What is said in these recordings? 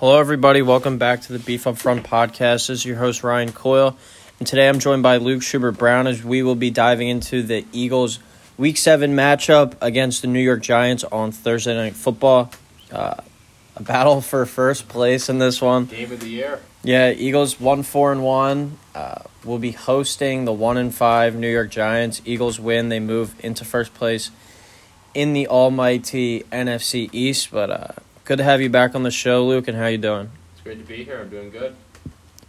Hello, everybody. Welcome back to the Beef Up Front podcast. This is your host, Ryan Coyle. And today I'm joined by Luke Schubert Brown as we will be diving into the Eagles' Week 7 matchup against the New York Giants on Thursday Night Football. Uh, a battle for first place in this one. Game of the year. Yeah, Eagles 1 4 and 1 uh, will be hosting the 1 and 5 New York Giants. Eagles win, they move into first place in the almighty NFC East. But uh, good to have you back on the show, Luke. And how you doing? It's great to be here. I'm doing good.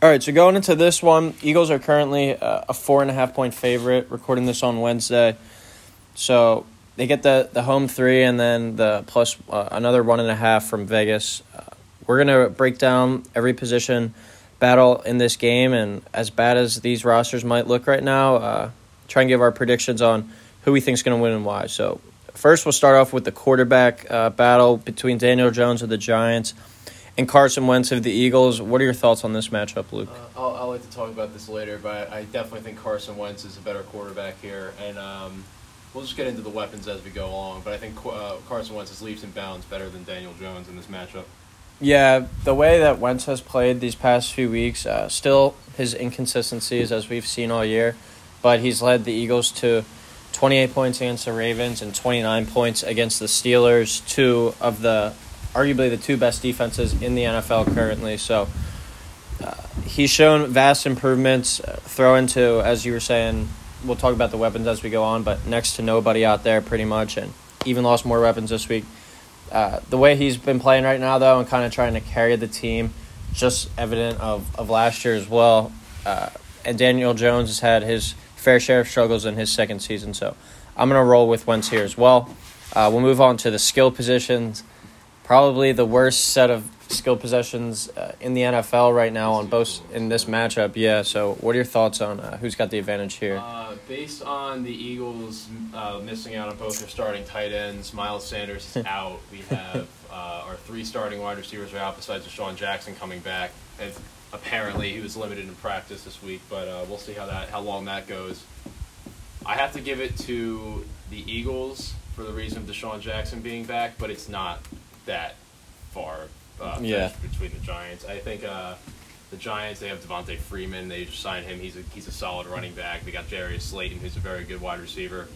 All right, so going into this one, Eagles are currently uh, a four and a half point favorite. Recording this on Wednesday, so they get the the home three and then the plus uh, another one and a half from Vegas. Uh, we're gonna break down every position battle in this game, and as bad as these rosters might look right now, uh, try and give our predictions on who we think is going to win and why. So first, we'll start off with the quarterback uh, battle between Daniel Jones of the Giants and Carson Wentz of the Eagles. What are your thoughts on this matchup, Luke? Uh, I'll, I'll like to talk about this later, but I definitely think Carson Wentz is a better quarterback here, and um, we'll just get into the weapons as we go along. But I think uh, Carson Wentz is leaps and bounds better than Daniel Jones in this matchup. Yeah, the way that Wentz has played these past few weeks, uh, still his inconsistencies as we've seen all year, but he's led the Eagles to 28 points against the Ravens and 29 points against the Steelers, two of the arguably the two best defenses in the NFL currently. So uh, he's shown vast improvements. Uh, throw into, as you were saying, we'll talk about the weapons as we go on, but next to nobody out there pretty much, and even lost more weapons this week. Uh, the way he's been playing right now, though, and kind of trying to carry the team, just evident of, of last year as well. Uh, and Daniel Jones has had his fair share of struggles in his second season, so I'm going to roll with Wentz here as well. Uh, we'll move on to the skill positions probably the worst set of skill possessions uh, in the NFL right now on both in this matchup. Yeah. So, what are your thoughts on uh, who's got the advantage here? Uh, based on the Eagles uh, missing out on both their starting tight ends, Miles Sanders is out. We have uh, our three starting wide receivers are out besides DeSean Jackson coming back. Apparently, he was limited in practice this week, but uh, we'll see how that how long that goes. I have to give it to the Eagles for the reason of DeSean Jackson being back, but it's not that far uh, Yeah. between the Giants. I think uh, the Giants they have Devonta Freeman. They just signed him. He's a he's a solid running back. They got Darius Slayton, who's a very good wide receiver,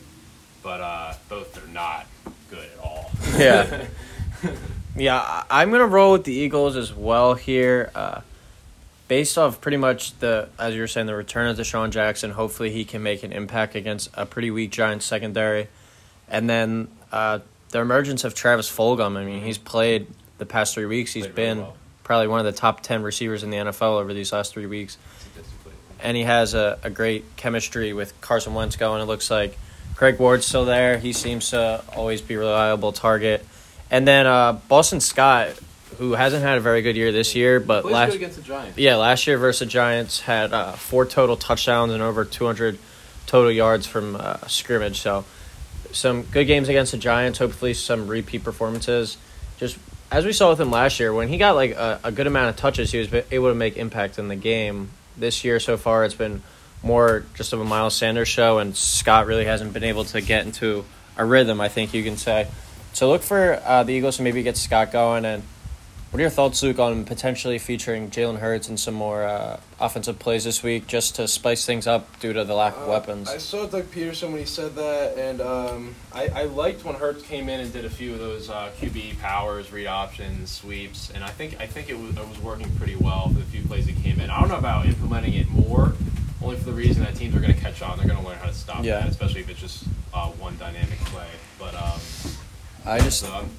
but uh, both are not good at all. Yeah. Yeah, I'm gonna roll with the Eagles as well here. Based off pretty much the, as you were saying, the return of DeSean Jackson. Hopefully, he can make an impact against a pretty weak Giants secondary, and then uh, the emergence of Travis Fulgham. I mean, he's played the past three weeks. He's Played really been well. probably one of the top ten receivers in the NFL over these last three weeks. and he has a, a great chemistry with Carson Wentz going. It looks like Greg Ward's still there. He seems to always be a reliable target. And then uh, Boston Scott, who hasn't had a very good year this year, but Plays last good against the Giants. yeah last year versus the Giants had uh, four total touchdowns and over 200 total yards from uh, scrimmage. So some good games against the Giants. Hopefully some repeat performances. Just as we saw with him last year, when he got like a, a good amount of touches, he was able to make impact in the game. This year so far, it's been more just of a Miles Sanders show, and Scott really hasn't been able to get into a rhythm. I think you can say. So look for uh, the Eagles to maybe get Scott going. And what are your thoughts, Luke, on potentially featuring Jalen Hurts in some more uh, offensive plays this week, just to spice things up due to the lack of Uh, weapons? I saw Doug Pederson when he said that, and um, I, I liked when Hurts came in and did a few of those uh, QB powers, read options, sweeps, and I think I think it was, it was working pretty well for the few plays that came in. I don't know about implementing it more, only for the reason that teams are going to catch on. They're going to learn how to stop Yeah. that, especially if it's just uh, one dynamic play. But um, I just so I'm,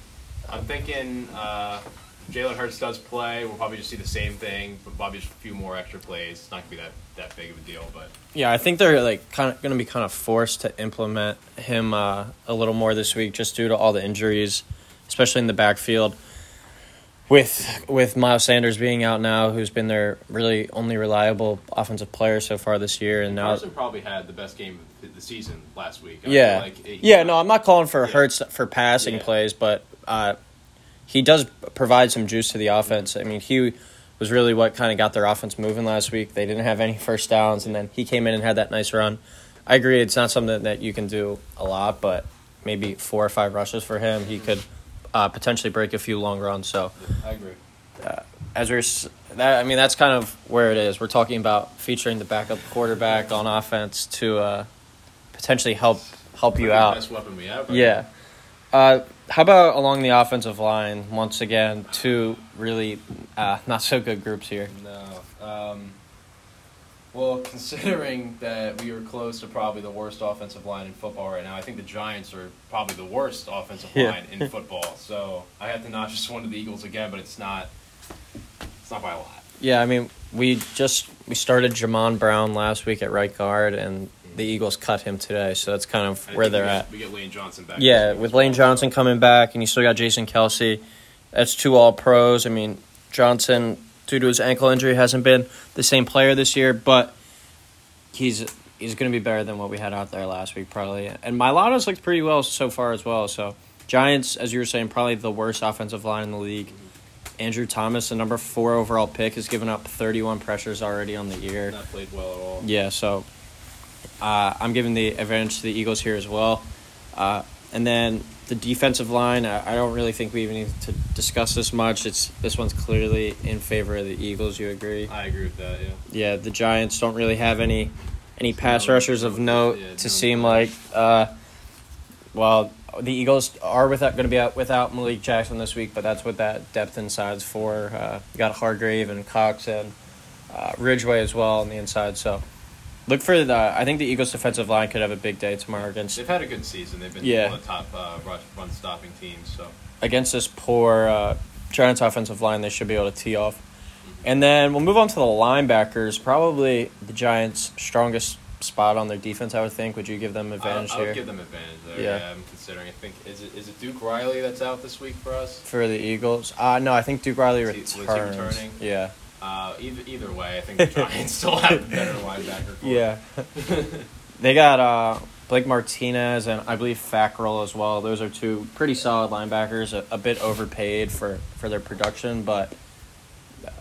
I'm thinking uh, Jalen Hurts does play. We'll probably just see the same thing, but probably just a few more extra plays. It's not going to be that, that big of a deal, but Yeah, I think they're like kind of going to be kind of forced to implement him uh, a little more this week, just due to all the injuries, especially in the backfield. With with Miles Sanders being out now, who's been their really only reliable offensive player so far this year, and now Carson probably had the best game of the season last week. I yeah, like it- yeah. No, I'm not calling for Yeah. Hurts for passing Yeah. plays, but uh, he does provide some juice to the offense. I mean, he was really what kind of got their offense moving last week. They didn't have any first downs, and then he came in and had that nice run. I agree, it's not something that you can do a lot, but maybe four or five rushes for him, he could uh, potentially break a few long runs. So I agree. as we're that, I mean, that's kind of where it is. We're talking about featuring the backup quarterback on offense to uh, potentially help help you Might be the out. Best weapon we have. right Yeah. How about along the offensive line? Once again, two really uh, not so good groups here. No. Um, well, considering that we are close to probably the worst offensive line in football right now, I think the Giants are probably the worst offensive Yeah. line in football. So I have to notch just one of the Eagles again, but it's not. It's not by a lot. Yeah, I mean, we just we started Jamon Brown last week at right guard, and the Eagles cut him today, so that's kind of where they're we at. get, We get Lane Johnson back. Yeah, with. Lane Johnson coming back, and you still got Jason Kelce. That's two All Pros. I mean, Johnson, due to his ankle injury, hasn't been the same player this year, but he's he's going to be better than what we had out there last week, probably. And Milano's looked pretty well so far as well. So Giants, as you were saying, probably the worst offensive line in the league. Andrew Thomas, the number four overall pick, has given up 31 pressures already on the year. Not played well at all. Yeah, so uh, I'm giving the advantage to the Eagles here as well. Uh, and then the defensive line, I, I don't really think we even need to discuss this much. It's this one's clearly in favor of the Eagles. You agree? I agree with that. Yeah. Yeah, the Giants don't really have any any pass No, rushers of note yeah, to no seem like. Uh, well, the Eagles are without going to be out without Malik Jackson this week, but that's what that depth inside is for. Uh, you got Hargrave and Cox and uh, Ridgeway as well on the inside. So look for the. I think the Eagles' defensive line could have a big day tomorrow against They've had a good season. They've been Yeah. one of the top uh, run stopping teams. So against this poor uh, Giants offensive line. They should be able to tee off. And then we'll move on to the linebackers. Probably the Giants' strongest spot on their defense. I would think. Would you give them advantage I, I here? give them advantage there. Yeah. Yeah. I'm considering. I think is it is it Duke Riley that's out this week for us? For the Eagles, uh, no, I think Duke Riley returns. he returning? Yeah, Uh, either either way, I think the Giants still have the better linebacker. Core. yeah. they got uh, Blake Martinez and I believe Fackrell as well. Those are two pretty solid linebackers. A, a bit overpaid for, for their production, but uh,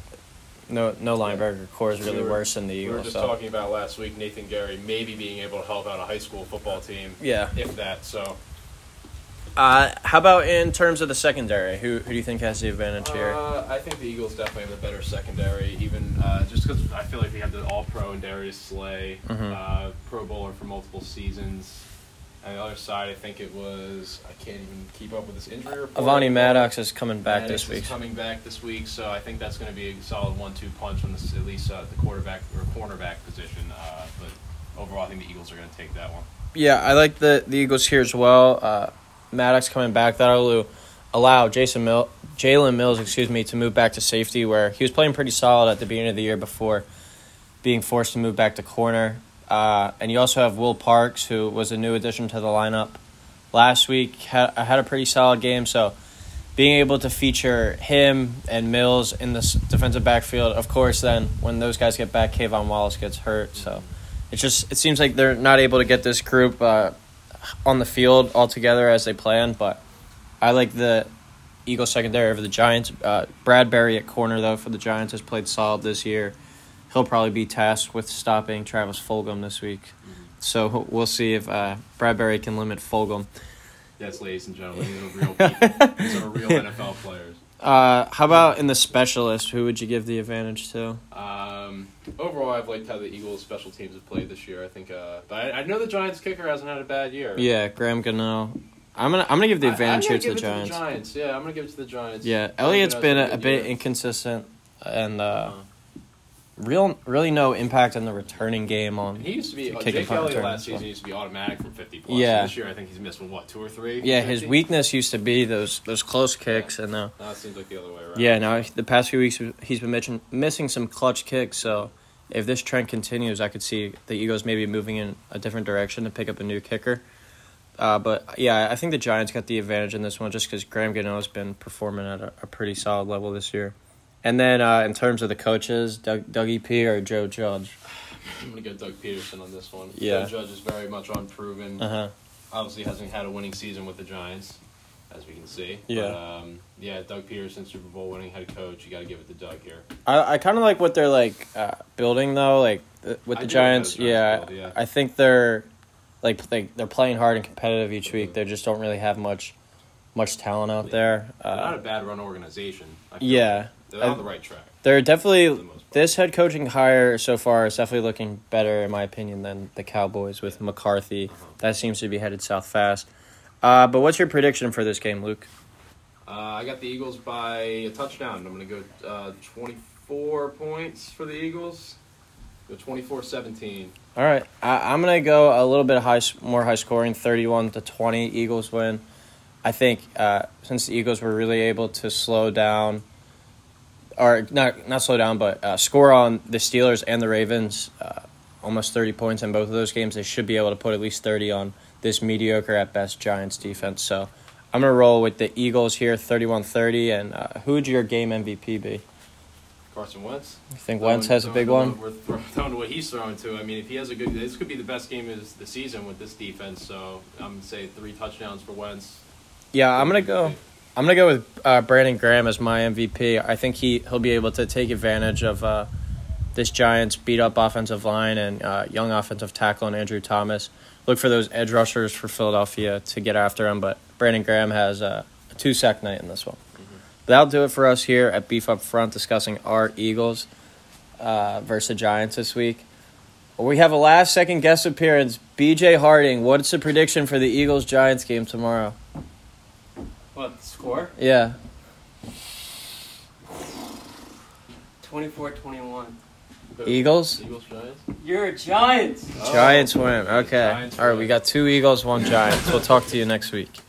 no no linebacker core is really We were- worse than the Eagles. We were just so. talking about last week Nathan Gerry maybe being able to help out a high school football team, Yeah. if that. So Uh, how about in terms of the secondary? Who who do you think has the advantage here? uh, I think the Eagles definitely have the better secondary, even uh, just because I feel like we have the All Pro and Darius Slay, Mhm. uh, Pro Bowler for multiple seasons. On the other side, I think it was I can't even keep up with this injury report. Avonte Maddox is coming back Maddox this week. Is coming back this week, so I think that's going to be a solid one-two punch on this, at least uh, the quarterback or cornerback position. Uh, but overall, I think the Eagles are going to take that one. Yeah, I like the, the Eagles here as well. Maddox coming back that'll allow Jason Mill, Jalen Mills, excuse me, to move back to safety where he was playing pretty solid at the beginning of the year before being forced to move back to corner. Uh, and you also have Will Parks, who was a new addition to the lineup last week. Had had a pretty solid game, so being able to feature him and Mills in this defensive backfield, of course, then when those guys get back, K'Von Wallace gets hurt, so. It's just it seems like they're not able to get this group uh, on the field all together as they planned. But I like the Eagles secondary over the Giants. Uh, Bradberry at corner though for the Giants has played solid this year. He'll probably be tasked with stopping Travis Fulgham this week. So we'll see if uh, Bradberry can limit Fulgham. Yes, ladies and gentlemen, these are real people. these are real NFL players. Uh, how about in the specialist? Who would you give the advantage to? Um, overall, I've liked how the Eagles' special teams have played this year. I think, uh, but I, I know the Giants' kicker hasn't had a bad year. Yeah, Graham Gano. I'm gonna I'm gonna give the advantage here to the Giants. To the Giants, yeah, I'm gonna give it to the Giants. Yeah, Gano's been a, a bit inconsistent, and uh, Uh, real really no impact in the returning game on. he used to be uh, Kicking Jake Elliott return last season used to be automatic from 50 plus. Yeah. This year, I think he's missed what two or three. Yeah, from his weakness used to be those those close kicks, and now Now it seems like the other way around. yeah, now the past few weeks he's been missing missing some clutch kicks. So if this trend continues, I could see the Eagles maybe moving in a different direction to pick up a new kicker. Uh, but yeah, I think the Giants got the advantage in this one just because Graham Gano has been performing at a, a pretty solid level this year. And then uh, in terms of the coaches, Doug, Dougie P or Joe Judge. I'm gonna go Doug Pederson on this one. Yeah. Joe Judge is very much unproven. Uh huh. Obviously, hasn't had a winning season with the Giants, as we can see. Yeah. But, um, yeah, Doug Pederson, Super Bowl winning head coach. You got to give it to Doug here. I, I kind of like what they're like uh, building though, like the, with I the like Giants. Yeah, build, yeah. I think they're like they they're playing hard and competitive each week. They just don't really have much much talent out there. They're not a Uh, bad run organization. I feel yeah, like. They're on the right track. They're For the definitely this head coaching hire so far is definitely looking better in my opinion than the Cowboys with McCarthy. Uh-huh. That seems to be headed south fast. Uh, but what's your prediction for this game, Luke? Uh, I got the Eagles by a touchdown. I'm going to go uh, 24 points for the Eagles. Go 24-17. All right, I, I'm gonna go a little bit high, more high scoring, thirty-one to twenty. Eagles win. I think uh, since the Eagles were really able to slow down, or not not slow down, but uh, score on the Steelers and the Ravens, uh, almost thirty points in both of those games. They should be able to put at least thirty on this mediocre at best Giants defense. So I'm gonna roll with the Eagles here, 31-30. And uh, who would your game MVP be? Carson Wentz. You think Wentz has a big one? We're throw- throwing to what he's throwing to. I mean, if he has a good, this could be the best game of the season with this defense. So I'm gonna say three touchdowns for Wentz. Yeah, I'm gonna go. I'm gonna go with uh, Brandon Graham as my MVP. I think he he'll be able to take advantage of uh, this Giants beat up offensive line and uh, young offensive tackle and Andrew Thomas. Look for those edge rushers for Philadelphia to get after him, but Brandon Graham has uh, a two sack night in this one. That'll do it for us here at Beef Up Front discussing our Eagles uh, versus the Giants this week. We have a last second guest appearance. BJ Harding, what's the prediction for the Eagles Giants game tomorrow? What, the score? Yeah. 24 21. Eagles? Eagles Giants. You're a Giants! Oh. Giants win. Okay. Giants All right, win. we got two Eagles, one Giants. We'll talk to you next week.